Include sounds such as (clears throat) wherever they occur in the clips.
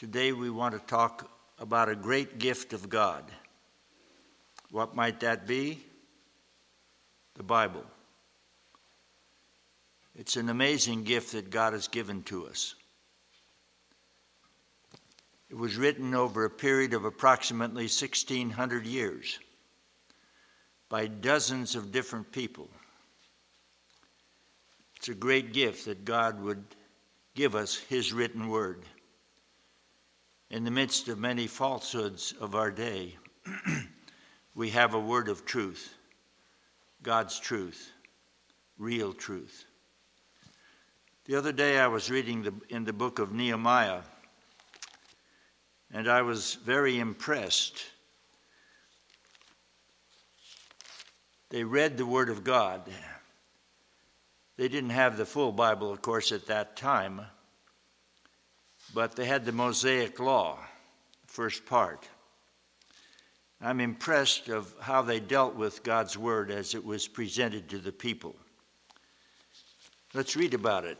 Today we want to talk about a great gift of God. What might that be? The Bible. It's an amazing gift that God has given to us. It was written over a period of approximately 1,600 years by dozens of different people. It's a great gift that God would give us His written word. In the midst of many falsehoods of our day, (clears throat) we have a word of truth, God's truth, real truth. The other day I was reading the, in the book of Nehemiah, and I was very impressed. They read the Word of God. They didn't have the full Bible, of course, at that time, but they had the Mosaic Law, first part. I'm impressed of how they dealt with God's Word as it was presented to the people. Let's read about it.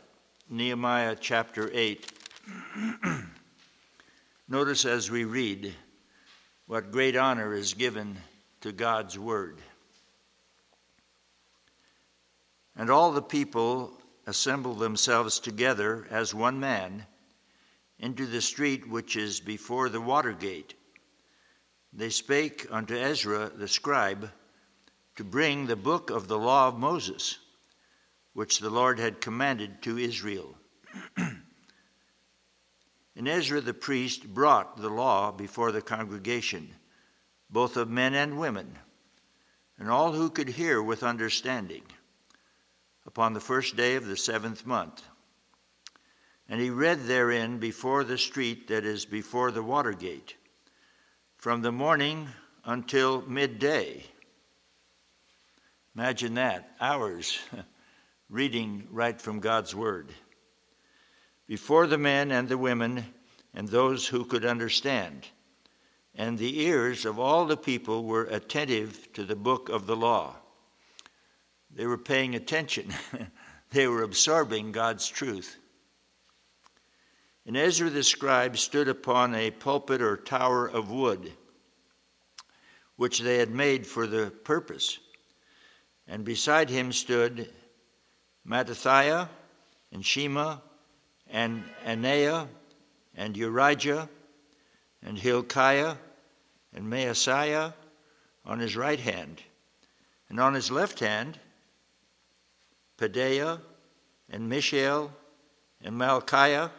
Nehemiah chapter 8. (clears throat) Notice as we read what great honor is given to God's word. And all the people assembled themselves together as one man into the street which is before the water gate. They spake unto Ezra the scribe to bring the book of the law of Moses which the Lord had commanded to Israel. (clears throat) and Ezra the priest brought the law before the congregation, both of men and women, and all who could hear with understanding, upon the first day of the seventh month. And he read therein before the street that is before the water gate, from the morning until midday. Imagine that, hours. (laughs) reading right from God's Word. Before the men and the women and those who could understand, and the ears of all the people were attentive to the book of the law. They were paying attention, (laughs) they were absorbing God's truth. And Ezra the scribe stood upon a pulpit or tower of wood, which they had made for the purpose. And beside him stood Mattithiah and Shema and Anaiah and Urijah and Hilkiah and Maaseiah on his right hand, and on his left hand, Pedaiah and Mishael and Malchiah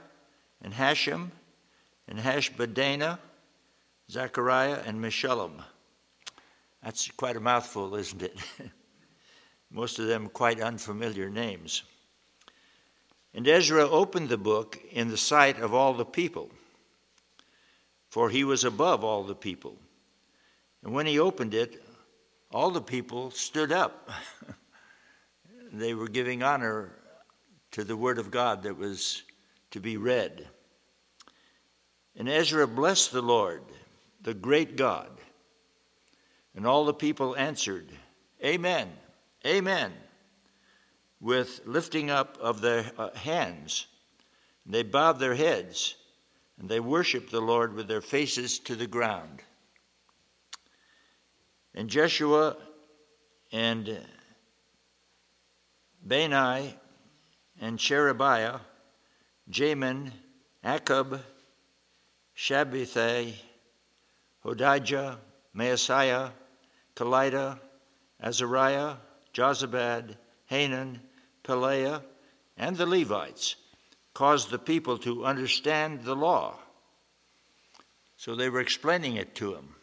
and Hashum and Hashbadana, Zechariah and Meshullam. That's quite a mouthful, isn't it? (laughs) most of them quite unfamiliar names. And Ezra opened the book in the sight of all the people, for he was above all the people. And when he opened it, all the people stood up. (laughs) they were giving honor to the word of God that was to be read. And Ezra blessed the Lord, the great God. And all the people answered, Amen. Amen, with lifting up of their uh, hands. They bowed their heads and they worshiped the Lord with their faces to the ground. And Jeshua and Bani and Sherebiah, Jamin, Akkub, Shabbethai, Hodijah, Maaseiah, Kelita, Azariah, Jozabad, Hanan, Pelaiah, and the Levites caused the people to understand the law. So they were explaining it to him.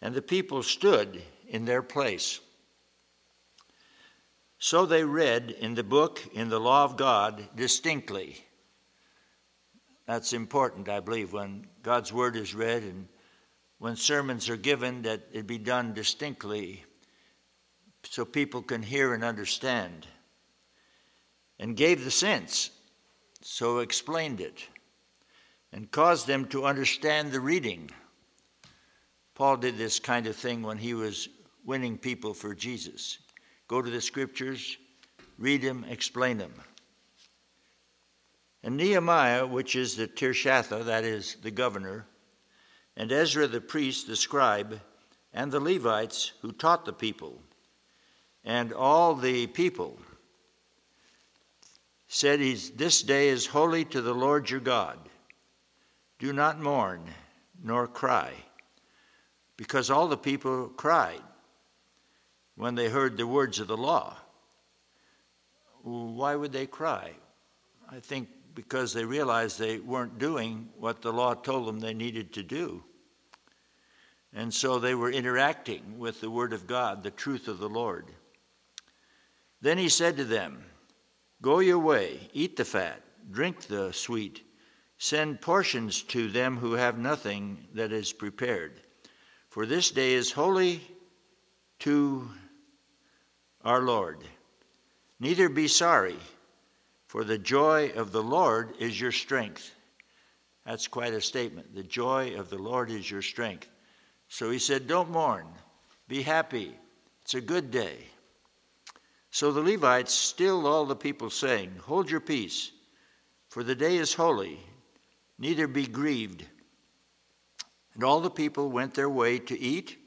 And the people stood in their place. So they read in the book, in the law of God, distinctly. That's important, I believe, when God's word is read and when sermons are given, that it be done distinctly so people can hear and understand. And gave the sense, so explained it, and caused them to understand the reading. Paul did this kind of thing when he was winning people for Jesus. Go to the scriptures, read them, explain them. And Nehemiah, which is the Tirshatha, that is the governor, and Ezra the priest, the scribe, and the Levites who taught the people, and all the people said, This day is holy to the Lord your God. Do not mourn nor cry, because all the people cried when they heard the words of the law. Why would they cry? I think because they realized they weren't doing what the law told them they needed to do. And so they were interacting with the Word of God, the truth of the Lord. Then he said to them, Go your way, eat the fat, drink the sweet, send portions to them who have nothing that is prepared. For this day is holy to our Lord. Neither be sorry, for the joy of the Lord is your strength. That's quite a statement. The joy of the Lord is your strength. So he said, Don't mourn, be happy. It's a good day. So the Levites stilled all the people, saying, Hold your peace, for the day is holy, neither be grieved. And all the people went their way to eat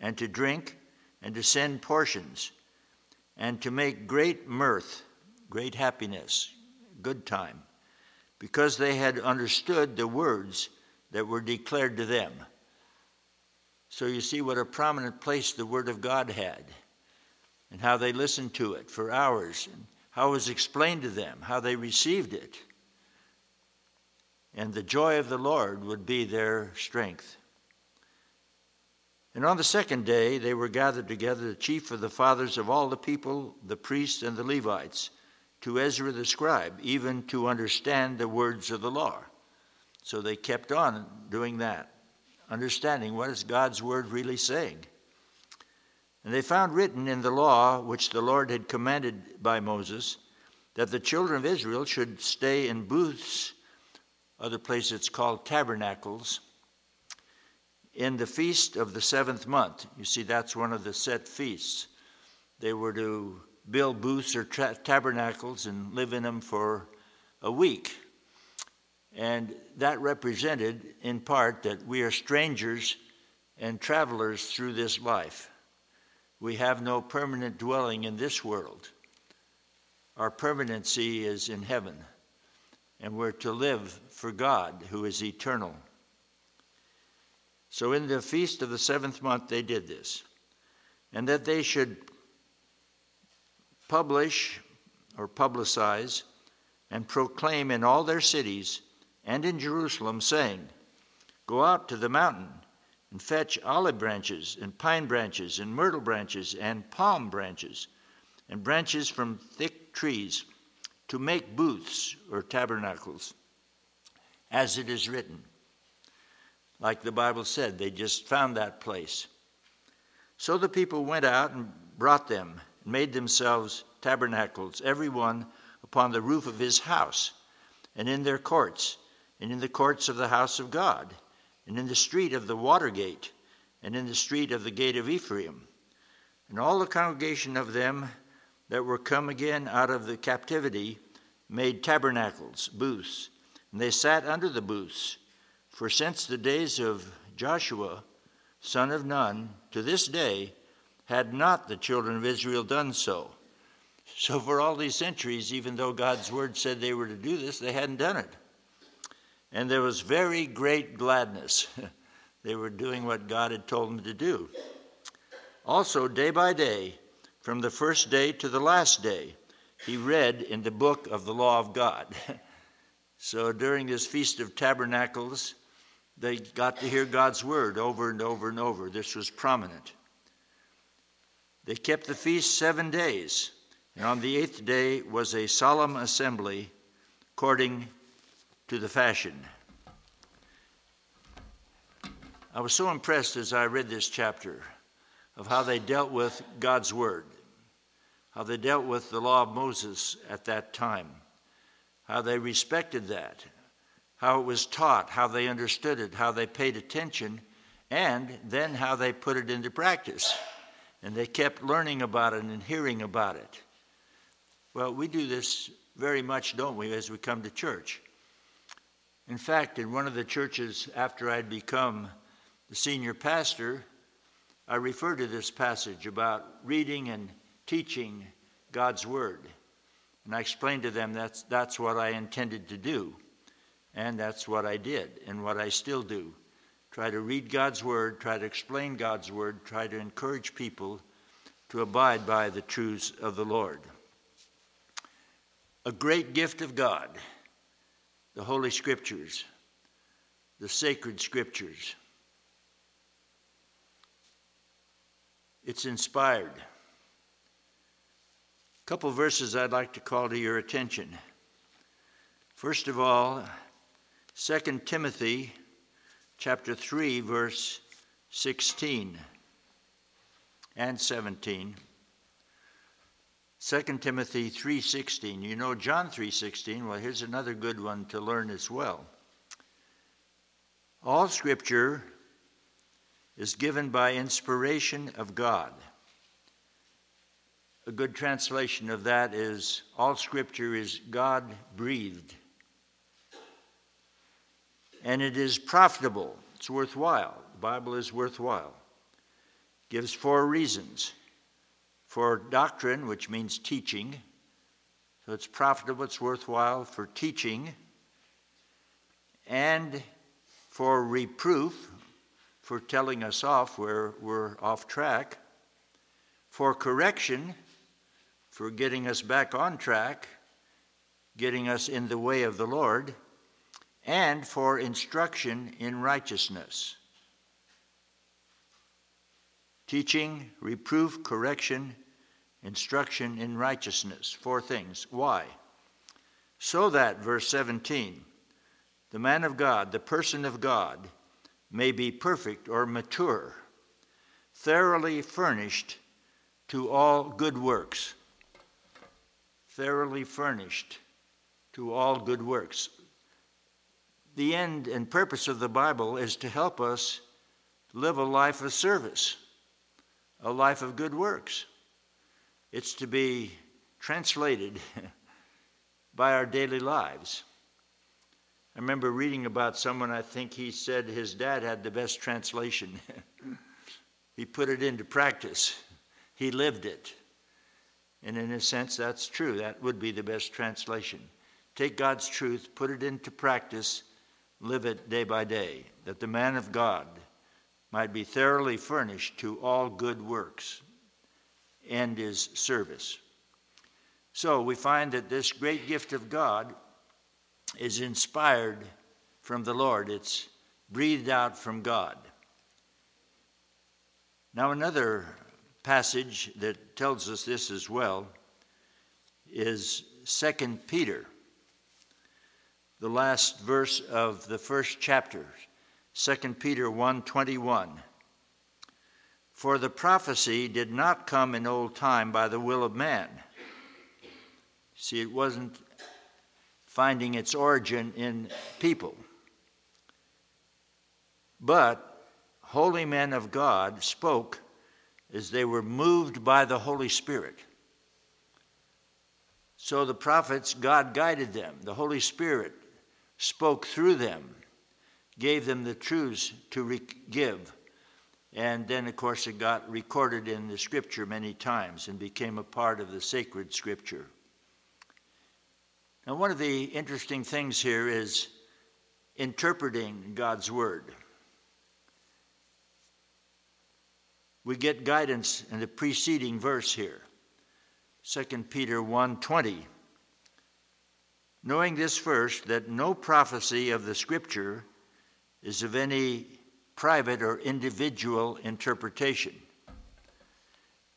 and to drink and to send portions and to make great mirth, great happiness, good time, because they had understood the words that were declared to them. So you see what a prominent place the Word of God had and how they listened to it for hours, and how it was explained to them, how they received it. And the joy of the Lord would be their strength. And on the second day, they were gathered together, the chief of the fathers of all the people, the priests and the Levites, to Ezra the scribe, even to understand the words of the law. So they kept on doing that, understanding what is God's word really saying. And they found written in the law, which the Lord had commanded by Moses, that the children of Israel should stay in booths, other places it's called tabernacles, in the feast of the seventh month. You see, that's one of the set feasts. They were to build booths or tra- tabernacles and live in them for a week. And that represented, in part, that we are strangers and travelers through this life. We have no permanent dwelling in this world. Our permanency is in heaven, and we're to live for God, who is eternal. So, in the feast of the seventh month, they did this, and that they should publish or publicize and proclaim in all their cities and in Jerusalem, saying, Go out to the mountain and fetch olive branches and pine branches and myrtle branches and palm branches and branches from thick trees to make booths or tabernacles, as it is written. Like the Bible said, they just found that place. So the people went out and brought them and made themselves tabernacles, every one upon the roof of his house, and in their courts, and in the courts of the house of God and in the street of the water gate, and in the street of the gate of Ephraim. And all the congregation of them that were come again out of the captivity made tabernacles, booths, and they sat under the booths. For since the days of Joshua, son of Nun, to this day, had not the children of Israel done so. So, for all these centuries, even though God's word said they were to do this, they hadn't done it and there was very great gladness. (laughs) they were doing what God had told them to do. Also, day by day, from the first day to the last day, he read in the book of the law of God. (laughs) so during this Feast of Tabernacles, they got to hear God's word over and over and over. This was prominent. They kept the feast seven days, and on the eighth day was a solemn assembly according to the fashion. I was so impressed as I read this chapter of how they dealt with God's Word, how they dealt with the law of Moses at that time, how they respected that, how it was taught, how they understood it, how they paid attention, and then how they put it into practice. And they kept learning about it and hearing about it. Well, we do this very much, don't we, as we come to church? In fact, in one of the churches after I'd become the senior pastor, I refer to this passage about reading and teaching God's Word. And I explained to them that's, that's what I intended to do. And that's what I did and what I still do. Try to read God's Word, try to explain God's Word, try to encourage people to abide by the truths of the Lord. A great gift of God, the Holy Scriptures, the sacred Scriptures. It's inspired. A couple verses I'd like to call to your attention. First of all, 2 Timothy chapter 3 verse 16 and 17. 2 Timothy 3:16. You know John 3:16. Well, here's another good one to learn as well. All scripture is given by inspiration of God. A good translation of that is all scripture is God breathed and it is profitable. It's worthwhile. The Bible is worthwhile. Gives four reasons for doctrine, which means teaching. So it's profitable, it's worthwhile for teaching, and for reproof, for telling us off where we're off track, for correction, for getting us back on track, getting us in the way of the Lord and for instruction in righteousness. Teaching, reproof, correction, instruction in righteousness. Four things. Why? So that, verse 17, the man of God, the person of God, may be perfect or mature, thoroughly furnished to all good works. Thoroughly furnished to all good works the end and purpose of the Bible is to help us live a life of service, a life of good works. It's to be translated (laughs) by our daily lives. I remember reading about someone, I think he said his dad had the best translation. (laughs) he put it into practice, he lived it. And in a sense, that's true. That would be the best translation. Take God's truth, put it into practice, live it day by day, that the man of God might be thoroughly furnished to all good works and his service. So we find that this great gift of God is inspired from the Lord, it's breathed out from God. Now, another passage that tells us this as well is 2 Peter the last verse of the first chapter, 2 Peter 1:21. For the prophecy did not come in old time by the will of man. See, it wasn't finding its origin in people. But holy men of God spoke as they were moved by the Holy Spirit. So the prophets, God guided them. The Holy Spirit spoke through them, gave them the truths to re- give. And then, of course, it got recorded in the scripture many times and became a part of the sacred scripture. Now, one of the interesting things here is interpreting God's word. We get guidance in the preceding verse here. 2 Peter 1:20 knowing this first, that no prophecy of the Scripture is of any private or individual interpretation.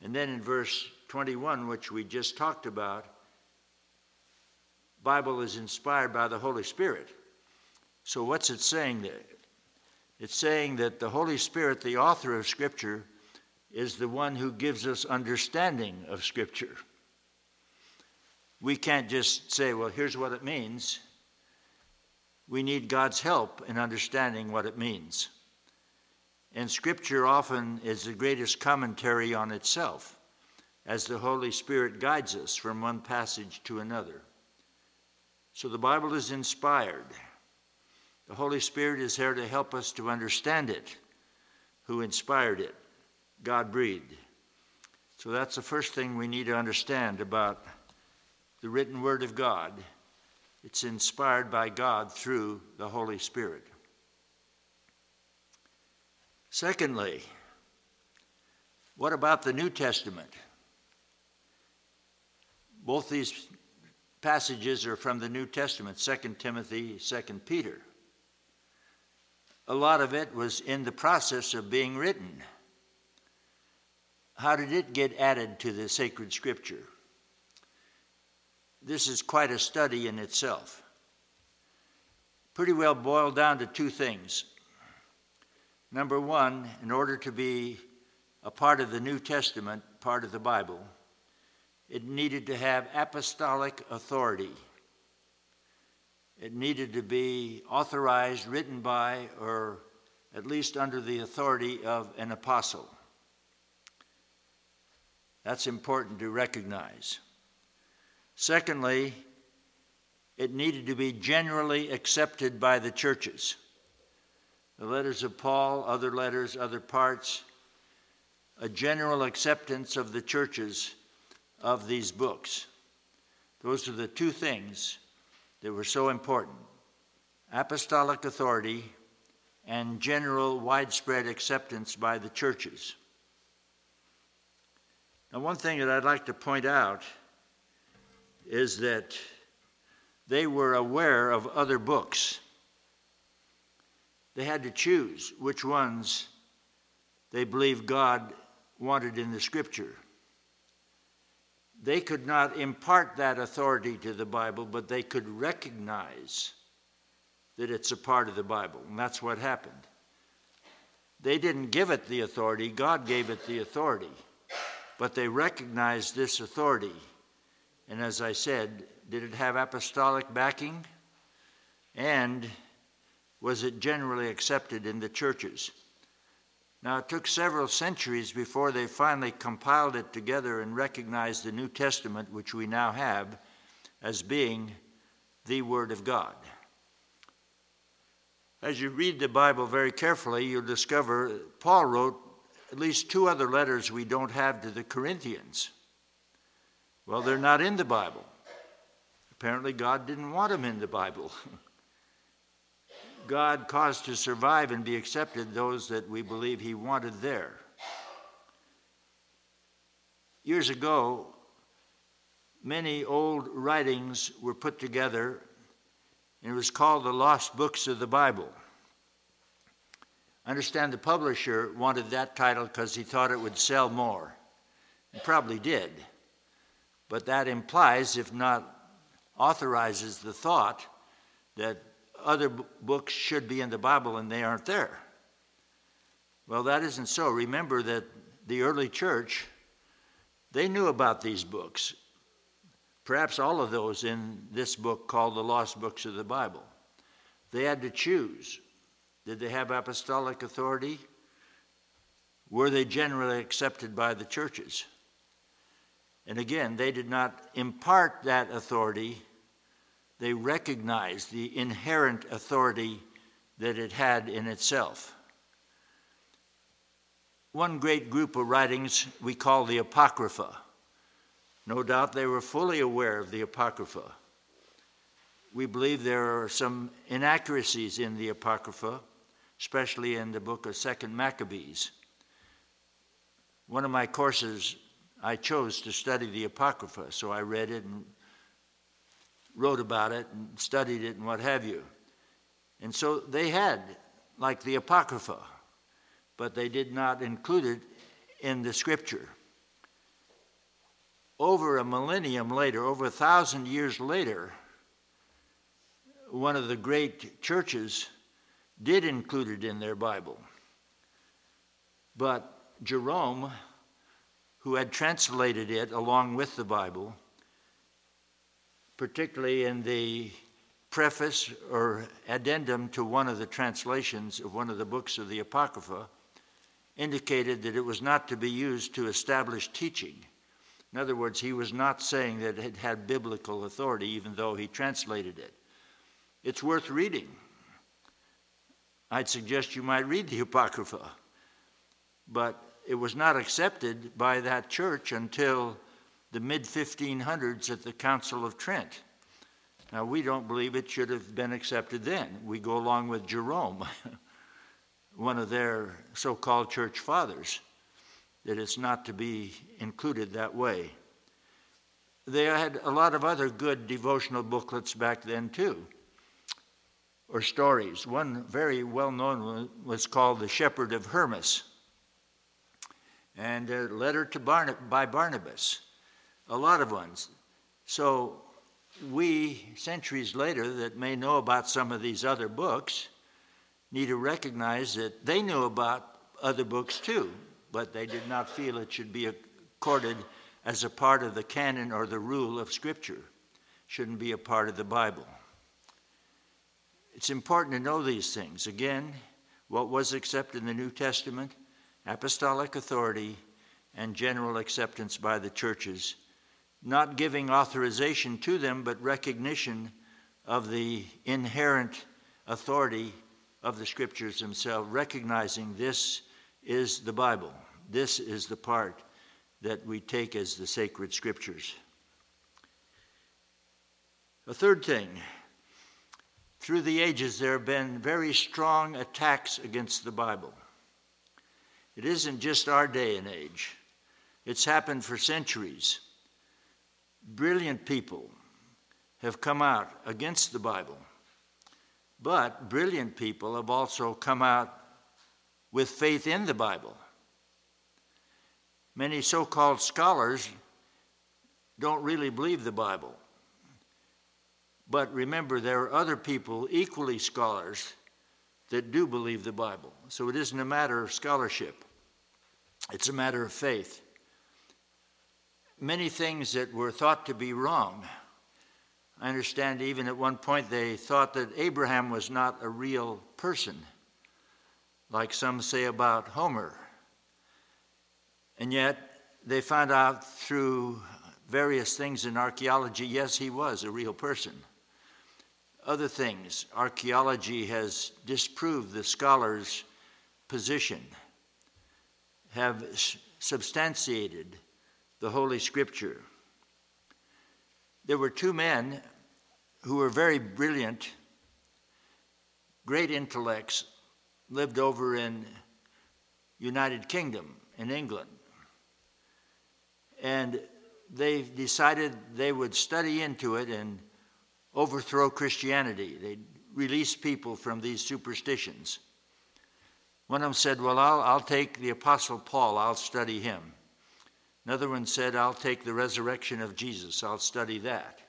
And then in verse 21, which we just talked about, Bible is inspired by the Holy Spirit. So what's it saying there? It's saying that the Holy Spirit, the author of Scripture, is the one who gives us understanding of Scripture we can't just say, well, here's what it means. We need God's help in understanding what it means. And Scripture often is the greatest commentary on itself as the Holy Spirit guides us from one passage to another. So the Bible is inspired. The Holy Spirit is there to help us to understand it. Who inspired it? God breathed. So that's the first thing we need to understand about the written Word of God. It's inspired by God through the Holy Spirit. Secondly, what about the New Testament? Both these passages are from the New Testament 2 Timothy, 2 Peter. A lot of it was in the process of being written. How did it get added to the sacred scripture? This is quite a study in itself. Pretty well boiled down to two things. Number one, in order to be a part of the New Testament, part of the Bible, it needed to have apostolic authority. It needed to be authorized, written by, or at least under the authority of an apostle. That's important to recognize. Secondly, it needed to be generally accepted by the churches. The letters of Paul, other letters, other parts, a general acceptance of the churches of these books. Those are the two things that were so important apostolic authority and general widespread acceptance by the churches. Now, one thing that I'd like to point out is that they were aware of other books. They had to choose which ones they believed God wanted in the scripture. They could not impart that authority to the Bible, but they could recognize that it's a part of the Bible. And that's what happened. They didn't give it the authority, God gave it the authority. But they recognized this authority. And as I said, did it have apostolic backing? And was it generally accepted in the churches? Now, it took several centuries before they finally compiled it together and recognized the New Testament, which we now have, as being the Word of God. As you read the Bible very carefully, you'll discover Paul wrote at least two other letters we don't have to the Corinthians. Well, they're not in the Bible. Apparently, God didn't want them in the Bible. (laughs) God caused to survive and be accepted those that we believe He wanted there. Years ago, many old writings were put together, and it was called the Lost Books of the Bible. I understand the publisher wanted that title because he thought it would sell more. It probably did. But that implies, if not authorizes, the thought that other books should be in the Bible and they aren't there. Well, that isn't so. Remember that the early church, they knew about these books. Perhaps all of those in this book called the Lost Books of the Bible. They had to choose. Did they have apostolic authority? Were they generally accepted by the churches? And again, they did not impart that authority they recognized the inherent authority that it had in itself. One great group of writings we call the Apocrypha. No doubt they were fully aware of the Apocrypha. We believe there are some inaccuracies in the Apocrypha, especially in the book of Second Maccabees. One of my courses, I chose to study the Apocrypha, so I read it and wrote about it and studied it and what have you. And so they had, like the Apocrypha, but they did not include it in the scripture. Over a millennium later, over a thousand years later, one of the great churches did include it in their Bible. But Jerome, who had translated it along with the Bible, particularly in the preface or addendum to one of the translations of one of the books of the Apocrypha, indicated that it was not to be used to establish teaching, In other words, he was not saying that it had biblical authority, even though he translated it. It's worth reading. I'd suggest you might read the Apocrypha. But it was not accepted by that church until the mid 1500s at the Council of Trent. Now, we don't believe it should have been accepted then. We go along with Jerome, (laughs) one of their so called church fathers that it's not to be included that way. They had a lot of other good devotional booklets back then, too, or stories. One very well known one was called The Shepherd of Hermas, and a letter to by Barnabas, a lot of ones. So, we, centuries later, that may know about some of these other books, need to recognize that they knew about other books too but they did not feel it should be accorded as a part of the canon or the rule of Scripture, shouldn't be a part of the Bible. It's important to know these things. Again, what was accepted in the New Testament, apostolic authority, and general acceptance by the churches, not giving authorization to them, but recognition of the inherent authority of the scriptures themselves, recognizing this is the Bible. This is the part that we take as the sacred scriptures. A third thing through the ages, there have been very strong attacks against the Bible. It isn't just our day and age, it's happened for centuries. Brilliant people have come out against the Bible, but brilliant people have also come out with faith in the Bible. Many so called scholars don't really believe the Bible. But remember, there are other people, equally scholars, that do believe the Bible. So it isn't a matter of scholarship, it's a matter of faith. Many things that were thought to be wrong. I understand even at one point they thought that Abraham was not a real person like some say about Homer. And yet, they found out through various things in archaeology yes, he was a real person. Other things, archaeology has disproved the scholar's position, have substantiated the Holy Scripture. There were two men who were very brilliant, great intellects, lived over in United Kingdom in England. And they decided they would study into it and overthrow Christianity. They'd release people from these superstitions. One of them said, Well, I'll, I'll take the Apostle Paul, I'll study him. Another one said, I'll take the resurrection of Jesus, I'll study that.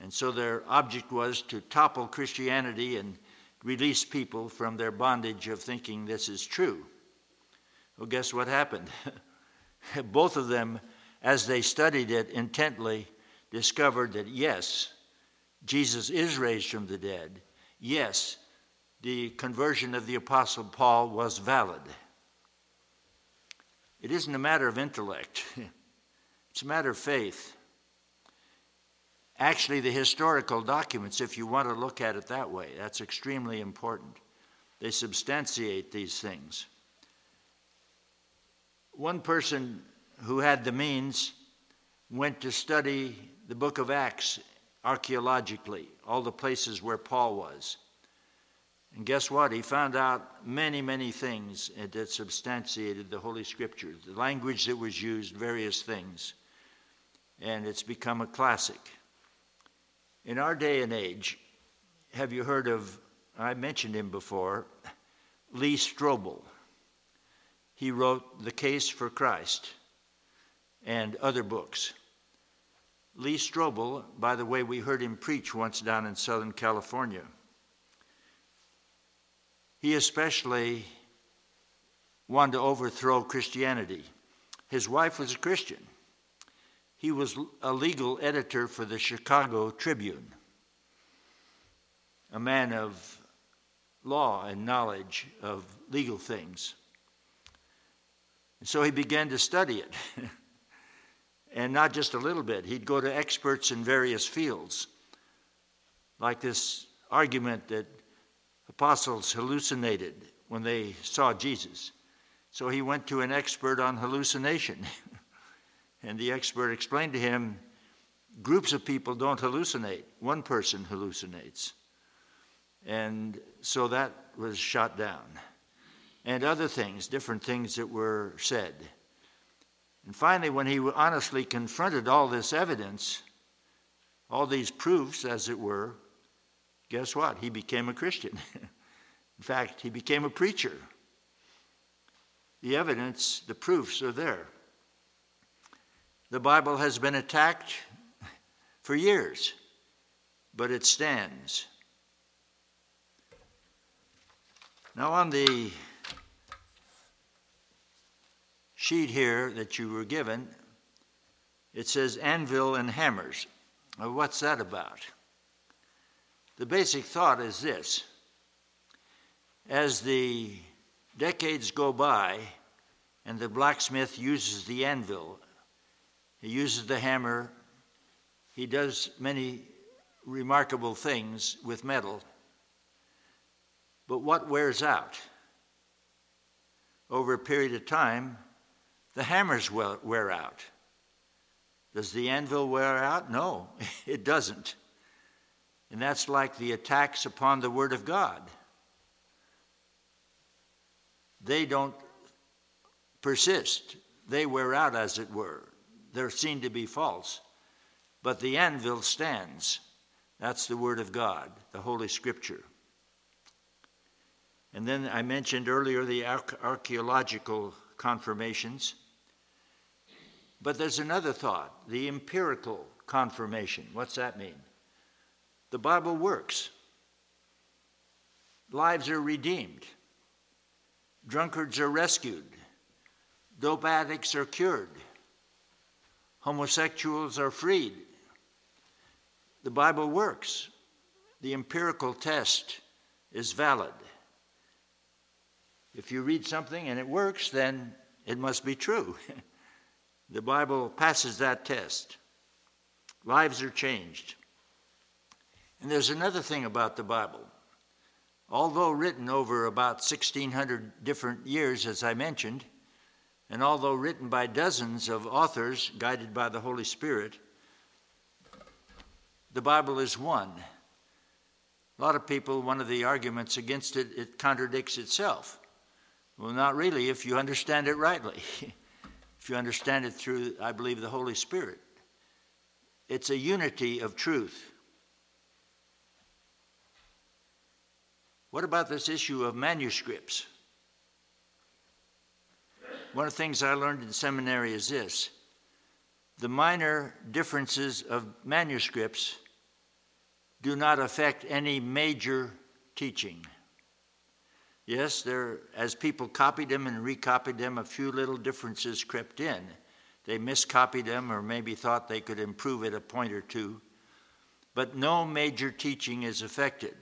And so their object was to topple Christianity and release people from their bondage of thinking this is true. Well, guess what happened? (laughs) Both of them, as they studied it intently, discovered that yes, Jesus is raised from the dead. Yes, the conversion of the Apostle Paul was valid. It isn't a matter of intellect, (laughs) it's a matter of faith actually the historical documents, if you want to look at it that way. That's extremely important. They substantiate these things. One person who had the means went to study the book of Acts archaeologically, all the places where Paul was. And guess what? He found out many, many things that substantiated the Holy Scriptures, the language that was used, various things. And it's become a classic. In our day and age, have you heard of, I mentioned him before, Lee Strobel? He wrote The Case for Christ and other books. Lee Strobel, by the way, we heard him preach once down in Southern California. He especially wanted to overthrow Christianity. His wife was a Christian. He was a legal editor for the Chicago Tribune, a man of law and knowledge of legal things. And so he began to study it. (laughs) And not just a little bit, he'd go to experts in various fields, like this argument that apostles hallucinated when they saw Jesus. So he went to an expert on hallucination. (laughs) and the expert explained to him groups of people don't hallucinate, one person hallucinates. And so that was shot down. And other things, different things that were said. And finally, when he honestly confronted all this evidence, all these proofs, as it were, guess what? He became a Christian. (laughs) In fact, he became a preacher. The evidence, the proofs are there. The Bible has been attacked for years, but it stands. Now, on the sheet here that you were given, it says anvil and hammers. Well, what's that about? The basic thought is this as the decades go by and the blacksmith uses the anvil, he uses the hammer, he does many remarkable things with metal. But what wears out? Over a period of time, the hammers wear out. Does the anvil wear out? No, (laughs) it doesn't. And that's like the attacks upon the Word of God. They don't persist, they wear out, as it were. They're seen to be false. But the anvil stands. That's the Word of God, the Holy Scripture. And then I mentioned earlier the archaeological confirmations. But there's another thought the empirical confirmation. What's that mean? The Bible works, lives are redeemed, drunkards are rescued, dope addicts are cured, homosexuals are freed. The Bible works. The empirical test is valid. If you read something and it works, then it must be true. (laughs) the Bible passes that test. Lives are changed. And there's another thing about the Bible. Although written over about 1,600 different years, as I mentioned, and although written by dozens of authors guided by the Holy Spirit, the Bible is one. A lot of people, one of the arguments against it, it contradicts itself. Well, not really if you understand it rightly. (laughs) if you understand it through, I believe, the Holy Spirit. It's a unity of truth. What about this issue of manuscripts? One of the things I learned in seminary is this the minor differences of manuscripts do not affect any major teaching. Yes, there, as people copied them and recopied them, a few little differences crept in. They miscopied them or maybe thought they could improve it a point or two. But no major teaching is affected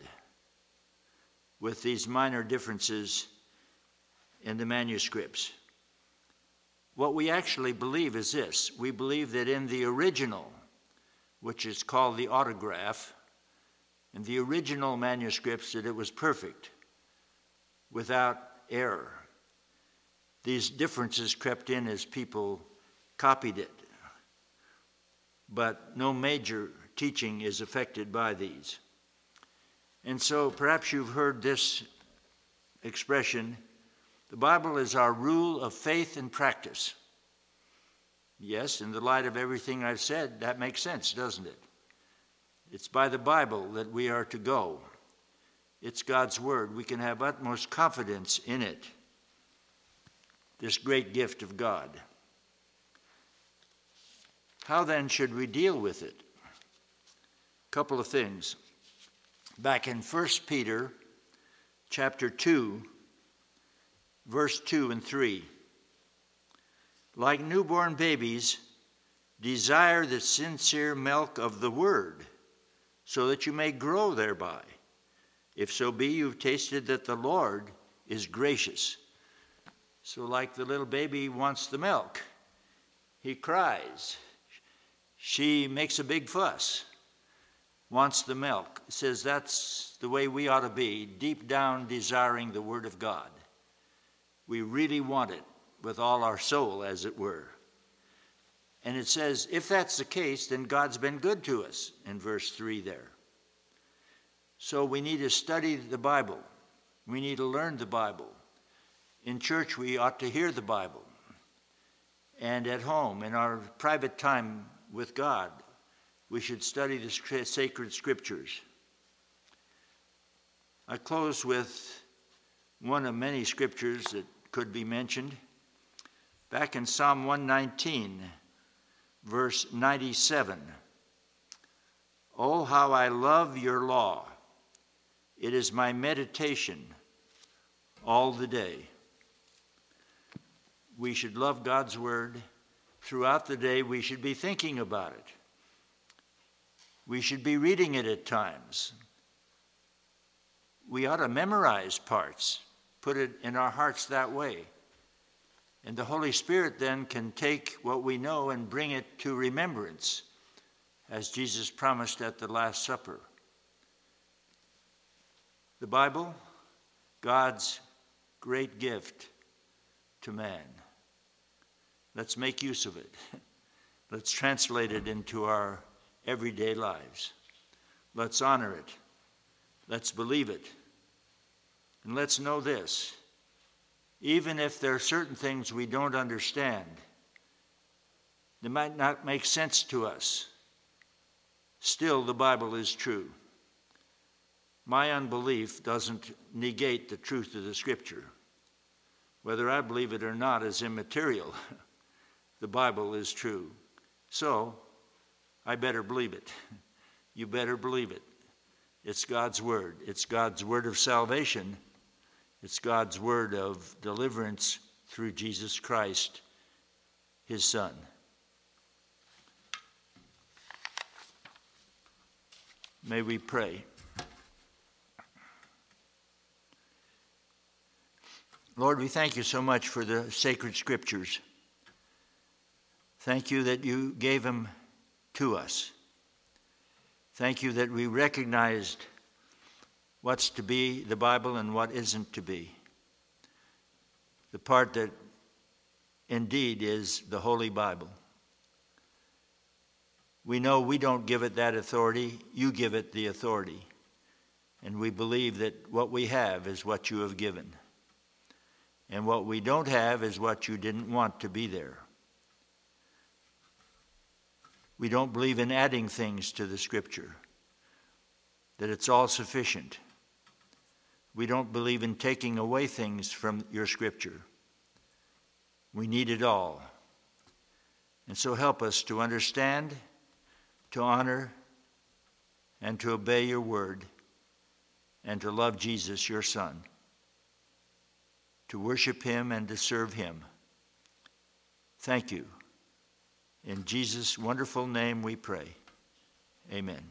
with these minor differences in the manuscripts. What we actually believe is this we believe that in the original, which is called the autograph, in the original manuscripts, that it was perfect, without error. These differences crept in as people copied it, but no major teaching is affected by these. And so perhaps you've heard this expression the Bible is our rule of faith and practice. Yes, in the light of everything I've said, that makes sense, doesn't it? It's by the Bible that we are to go. It's God's Word. We can have utmost confidence in it, this great gift of God. How then should we deal with it? A couple of things back in 1 Peter chapter 2, verse 2 and 3. Like newborn babies, desire the sincere milk of the word, so that you may grow thereby. If so be you've tasted that the Lord is gracious. So, like the little baby wants the milk, he cries, she makes a big fuss, wants the milk, says that's the way we ought to be, deep down desiring the Word of God. We really want it with all our soul, as it were. And it says, if that's the case, then God's been good to us in verse 3 there. So we need to study the Bible. We need to learn the Bible. In church, we ought to hear the Bible. And at home, in our private time with God, we should study the sacred scriptures. I close with one of many scriptures that could be mentioned. Back in Psalm 119, verse 97 Oh, how I love your law! It is my meditation all the day. We should love God's word. Throughout the day, we should be thinking about it. We should be reading it at times. We ought to memorize parts, put it in our hearts that way. And the Holy Spirit then can take what we know and bring it to remembrance, as Jesus promised at the Last Supper. The Bible, God's great gift to man. Let's make use of it. (laughs) Let's translate it into our everyday lives. Let's honor it. Let's believe it. And let's know this even if there are certain things we don't understand, they might not make sense to us, still the Bible is true. My unbelief doesn't negate the truth of the Scripture. Whether I believe it or not is immaterial. (laughs) the Bible is true. So, I better believe it. (laughs) You better believe it. It's God's Word, it's God's Word of salvation it's God's word of deliverance through Jesus Christ, his Son. May we pray. Lord, we thank you so much for the sacred scriptures. Thank you that you gave them to us. Thank you that we recognized what's to be the Bible and what isn't to be. The part that indeed is the Holy Bible. We know we don't give it that authority, you give it the authority. And we believe that what we have is what you have given. And what we don't have is what you didn't want to be there. We don't believe in adding things to the scripture, that it's all sufficient. We don't believe in taking away things from your scripture. We need it all. And so help us to understand, to honor, and to obey your word, and to love Jesus, your Son, to worship him and to serve him. Thank you. In Jesus' wonderful name we pray. Amen.